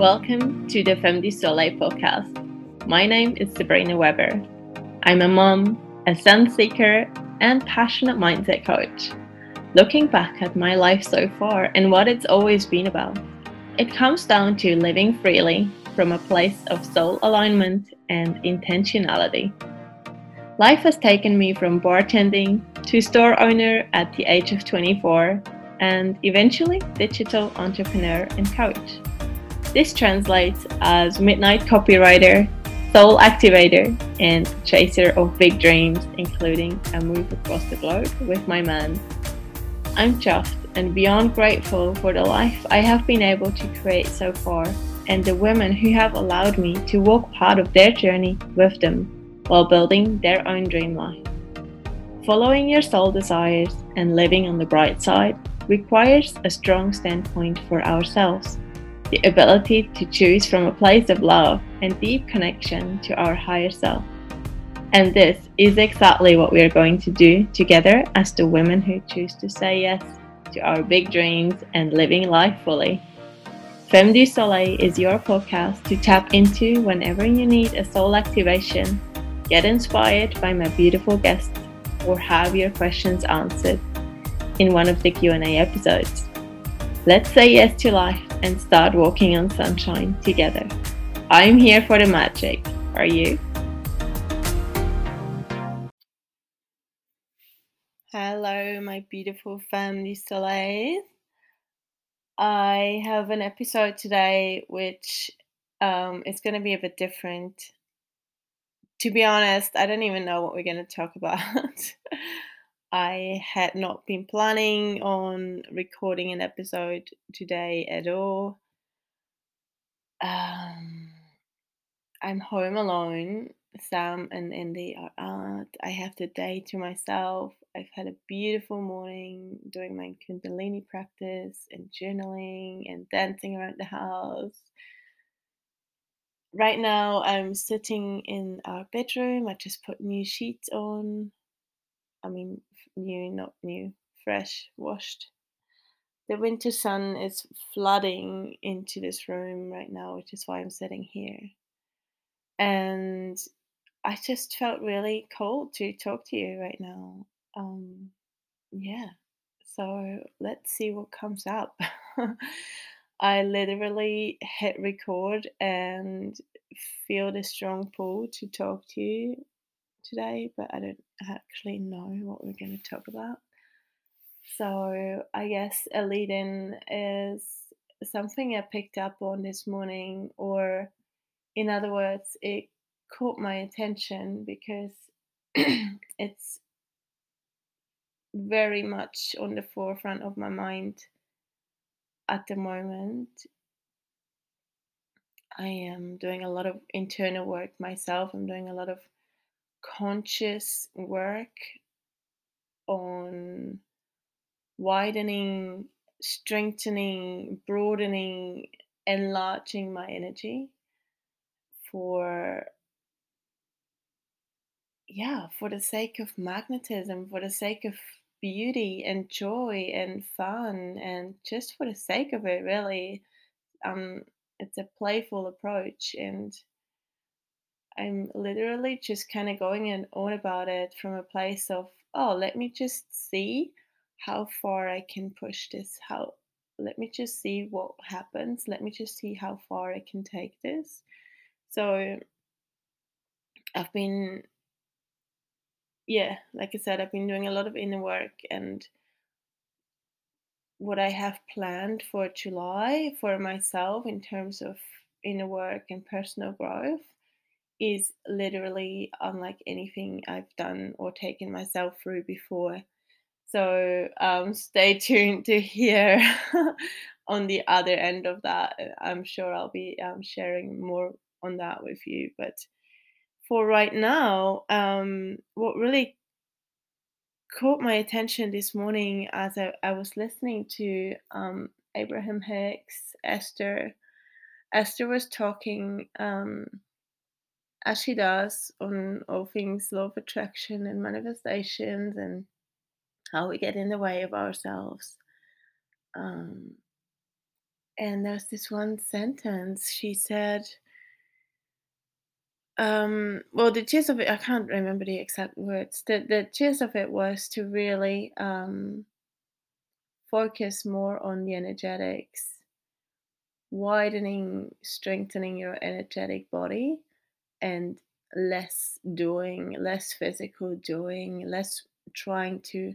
Welcome to the Femme du Soleil podcast. My name is Sabrina Weber. I'm a mom, a sun seeker, and passionate mindset coach. Looking back at my life so far and what it's always been about, it comes down to living freely from a place of soul alignment and intentionality. Life has taken me from bartending to store owner at the age of 24 and eventually digital entrepreneur and coach. This translates as midnight copywriter, soul activator, and chaser of big dreams, including a move across the globe with my man. I'm chuffed and beyond grateful for the life I have been able to create so far and the women who have allowed me to walk part of their journey with them while building their own dream life. Following your soul desires and living on the bright side requires a strong standpoint for ourselves the ability to choose from a place of love and deep connection to our higher self. And this is exactly what we are going to do together as the women who choose to say yes to our big dreams and living life fully. Femme du Soleil is your podcast to tap into whenever you need a soul activation, get inspired by my beautiful guests, or have your questions answered in one of the Q&A episodes. Let's say yes to life and start walking on sunshine together. I'm here for the magic. Are you? Hello, my beautiful Femme du Soleil. I have an episode today which um, is going to be a bit different. To be honest, I don't even know what we're going to talk about. I had not been planning on recording an episode today at all. Um, I'm home alone. Sam and Indy are out. I have the day to myself. I've had a beautiful morning doing my Kundalini practice and journaling and dancing around the house. Right now, I'm sitting in our bedroom. I just put new sheets on. I mean, new, not new, fresh, washed. The winter sun is flooding into this room right now, which is why I'm sitting here. And I just felt really cold to talk to you right now. Um, yeah, so let's see what comes up. I literally hit record and feel the strong pull to talk to you today, but I don't actually know what we're going to talk about. So I guess a lead in is something I picked up on this morning, or in other words, it caught my attention because it's very much on the forefront of my mind at the moment. I am doing a lot of internal work myself. I'm doing a lot of conscious work on widening, strengthening, broadening, enlarging my energy for yeah, for the sake of magnetism, for the sake of beauty and joy and fun and just for the sake of it really. Um it's a playful approach and I'm literally just kind of going and on about it from a place of, oh, let me just see how far I can push this. How let me just see what happens. Let me just see how far I can take this. So I've been yeah, like I said, I've been doing a lot of inner work and what I have planned for July for myself in terms of inner work and personal growth is literally unlike anything I've done or taken myself through before. So um, stay tuned to hear on the other end of that. I'm sure I'll be um, sharing more on that with you. But for right now, um, what really caught my attention this morning as I, I was listening to um, Abraham Hicks, Esther. Esther was talking um, as she does on all things law of attraction and manifestations and how we get in the way of ourselves. Um, and there's this one sentence she said um, well, the gist of it, I can't remember the exact words. The the gist of it was to really um, focus more on the energetics, widening, strengthening your energetic body, and less doing, less physical doing, less trying to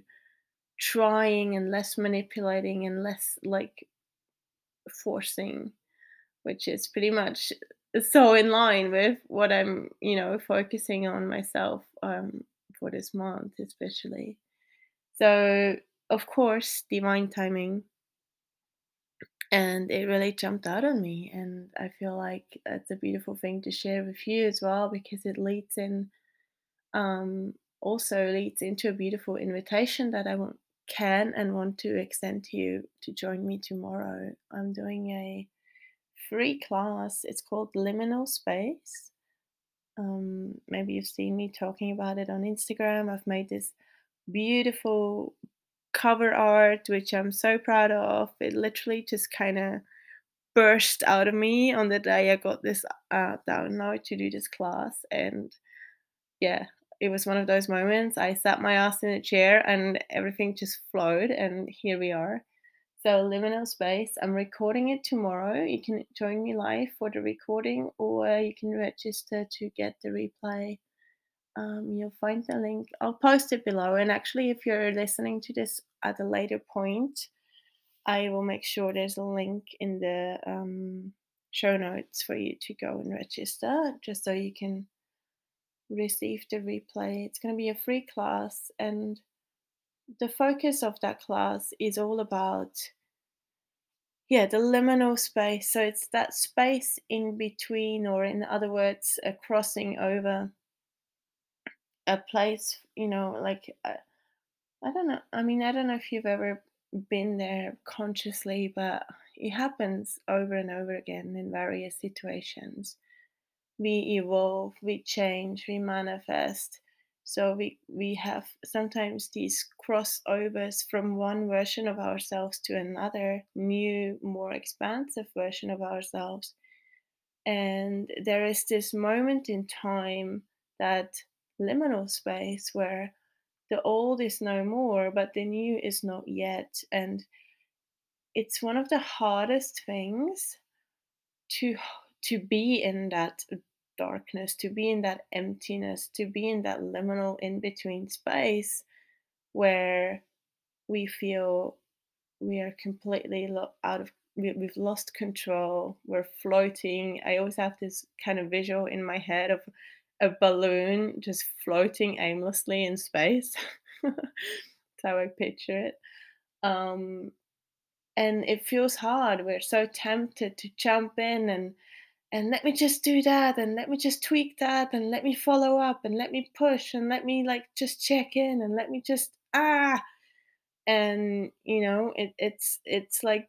trying and less manipulating and less like forcing, which is pretty much so in line with what I'm, you know, focusing on myself um, for this month, especially. So, of course, divine timing. And it really jumped out on me. And I feel like it's a beautiful thing to share with you as well because it leads in, um, also leads into a beautiful invitation that I want, can and want to extend to you to join me tomorrow. I'm doing a free class. It's called Liminal Space. Um, maybe you've seen me talking about it on Instagram. I've made this beautiful cover art, which I'm so proud of. It literally just kind of burst out of me on the day I got this uh, download to do this class. And yeah, it was one of those moments. I sat my ass in a chair and everything just flowed, and here we are. So, Liminal Space, I'm recording it tomorrow. You can join me live for the recording or you can register to get the replay. Um, you'll find the link. I'll post it below. And actually, if you're listening to this at a later point, I will make sure there's a link in the um, show notes for you to go and register just so you can receive the replay. It's going to be a free class and the focus of that class is all about yeah the liminal space so it's that space in between or in other words a crossing over a place you know like uh, i don't know i mean i don't know if you've ever been there consciously but it happens over and over again in various situations. We evolve we change we manifest. So we we have sometimes these crossovers from one version of ourselves to another new more expansive version of ourselves. And there is this moment in time that liminal space where the old is no more but the new is not yet and it's one of the hardest things to to be in that darkness, to be in that emptiness, to be in that liminal in between space where we feel we are completely out of we've lost control we're floating. I always have this kind of visual in my head of a balloon just floating aimlessly in space. That's how i picture it. Um, and it feels hard. We're so tempted to jump in and and let me just do that and let me just tweak that and let me follow up and let me push and let me like just check in and let me just ah! And you know it, it's it's like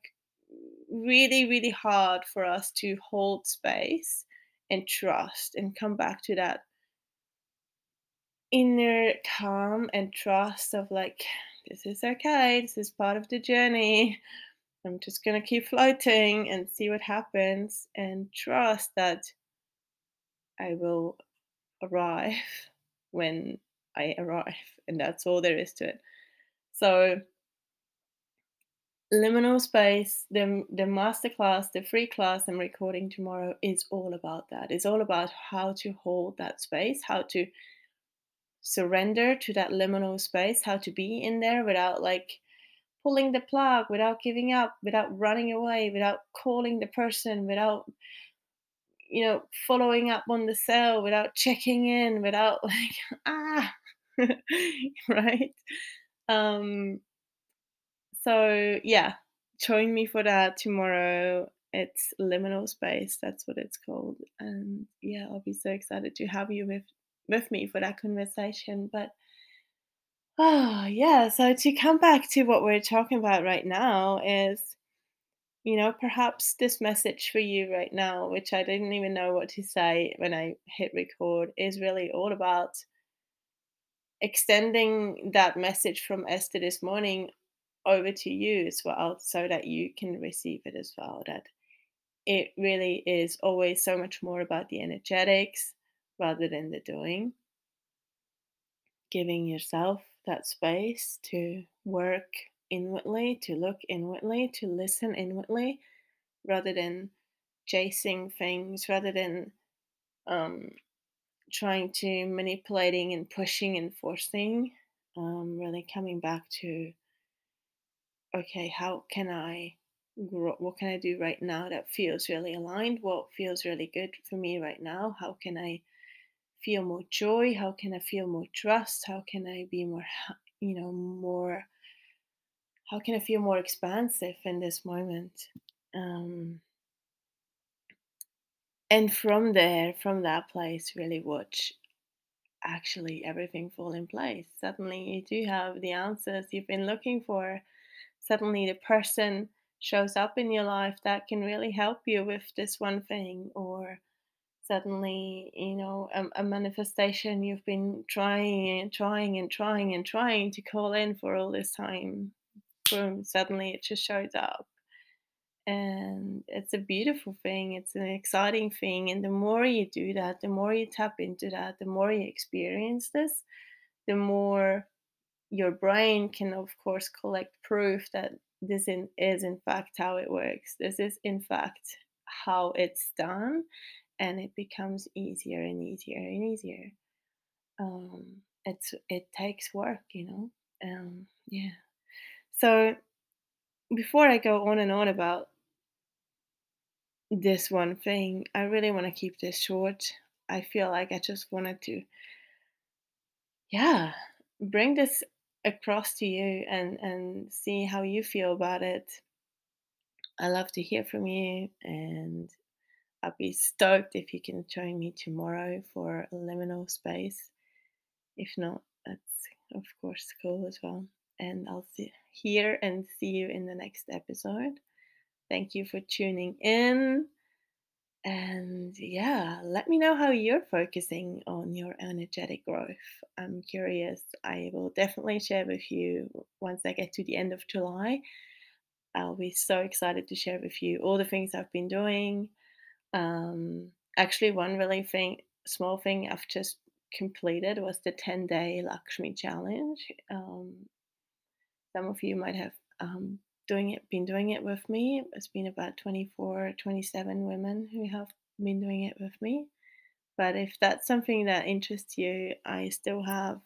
really really hard for us to hold space and trust and come back to that inner calm and trust of like this is okay this is part of the journey I'm just going to keep floating and see what happens and trust that I will arrive when I arrive. And that's all there is to it. So, liminal space, the, the masterclass, the free class I'm recording tomorrow is all about that. It's all about how to hold that space, how to surrender to that liminal space, how to be in there without like pulling the plug, without giving up, without running away, without calling the person, without you know following up on the cell, without checking in, without like ah right. Um, so yeah, join me for that tomorrow. It's liminal space. That's what it's called. And yeah, I'll be so excited to have you with with me for that conversation. But Oh, yeah. So to come back to what we're talking about right now is, you know, perhaps this message for you right now, which I didn't even know what to say when I hit record, is really all about extending that message from Esther this morning over to you as well so that you can receive it as well. That it really is always so much more about the energetics rather than the doing. Giving yourself that space to work inwardly, to look inwardly, to listen inwardly, rather than chasing things, rather than um, trying to manipulating and pushing and forcing. Um, really coming back to okay, how can I grow? What can I do right now that feels really aligned? What feels really good for me right now? How can I feel more joy? How can I feel more trust? How can I be more, you know, more? How can I feel more expansive in this moment? Um, and from there, from that place, really watch actually everything fall in place. Suddenly, you do have the answers you've been looking for suddenly the person shows up in your life that can really help you with this one thing or suddenly you know a, a, manifestation you've been trying and trying and trying and trying to call in for all this time. Boom suddenly it just shows up. And it's a beautiful thing it's an exciting thing and the more you do that the more you tap into that the more you experience this the more your brain can of course collect proof that this in, is in fact how it works. This is in fact how it's done and it becomes easier and easier and easier. Um, it's it takes work you know? Um, yeah. So before i go on and on about this one thing i really want to keep this short. I feel like i just wanted to yeah bring this across to you and and see how you feel about it. I love to hear from you and I'll be stoked if you can join me tomorrow for a liminal space. If not, that's of course cool as well. And I'll see here and see you in the next episode. Thank you for tuning in. And yeah, let me know how you're focusing on your energetic growth. I'm curious. I will definitely share with you once I get to the end of July. I'll be so excited to share with you all the things I've been doing. Um, actually, one really thing, small thing I've just completed was the 10 day Lakshmi challenge. Um, some of you might have um, doing it, been doing it with me. It's been about 24, 27 women who have been doing it with me. But if that's something that interests you, I still have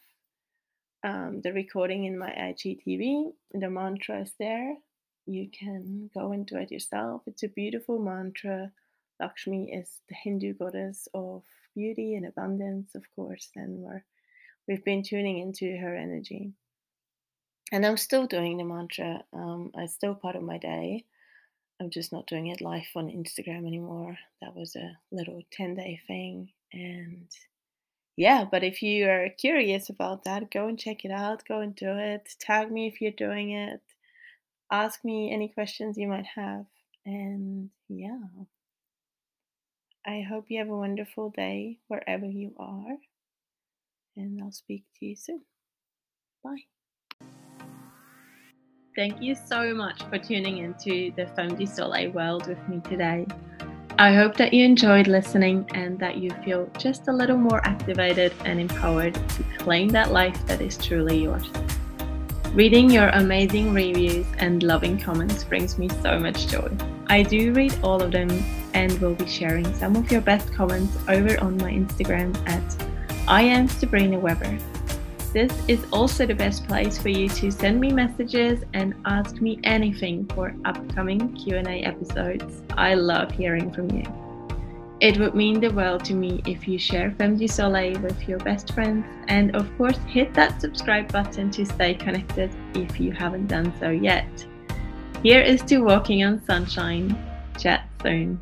um, the recording in my IGTV. The mantra is there. You can go and do it yourself. It's a beautiful mantra. Lakshmi is the Hindu goddess of beauty and abundance, of course, and we're, we've been tuning into her energy and I'm still doing the mantra. Um, it's still part of my day. I'm just not doing it live on Instagram anymore. That was a little 10 day thing. And yeah, but if you are curious about that, go and check it out. Go and do it. Tag me if you're doing it. Ask me any questions you might have. And yeah, I hope you have a wonderful day wherever you are. And I'll speak to you soon. Bye. Thank you so much for tuning into the Femme du Soleil world with me today. I hope that you enjoyed listening and that you feel just a little more activated and empowered to claim that life that is truly yours. Reading your amazing reviews and loving comments brings me so much joy. I do read all of them and will be sharing some of your best comments over on my Instagram at I am Sabrina Weber. This is also the best place for you to send me messages and ask me anything for upcoming Q&A episodes. I love hearing from you. It would mean the world to me if you share Femme du Soleil with your best friends and of course hit that subscribe button to stay connected if you haven't done so yet. Here is to Walking on Sunshine. Chat soon.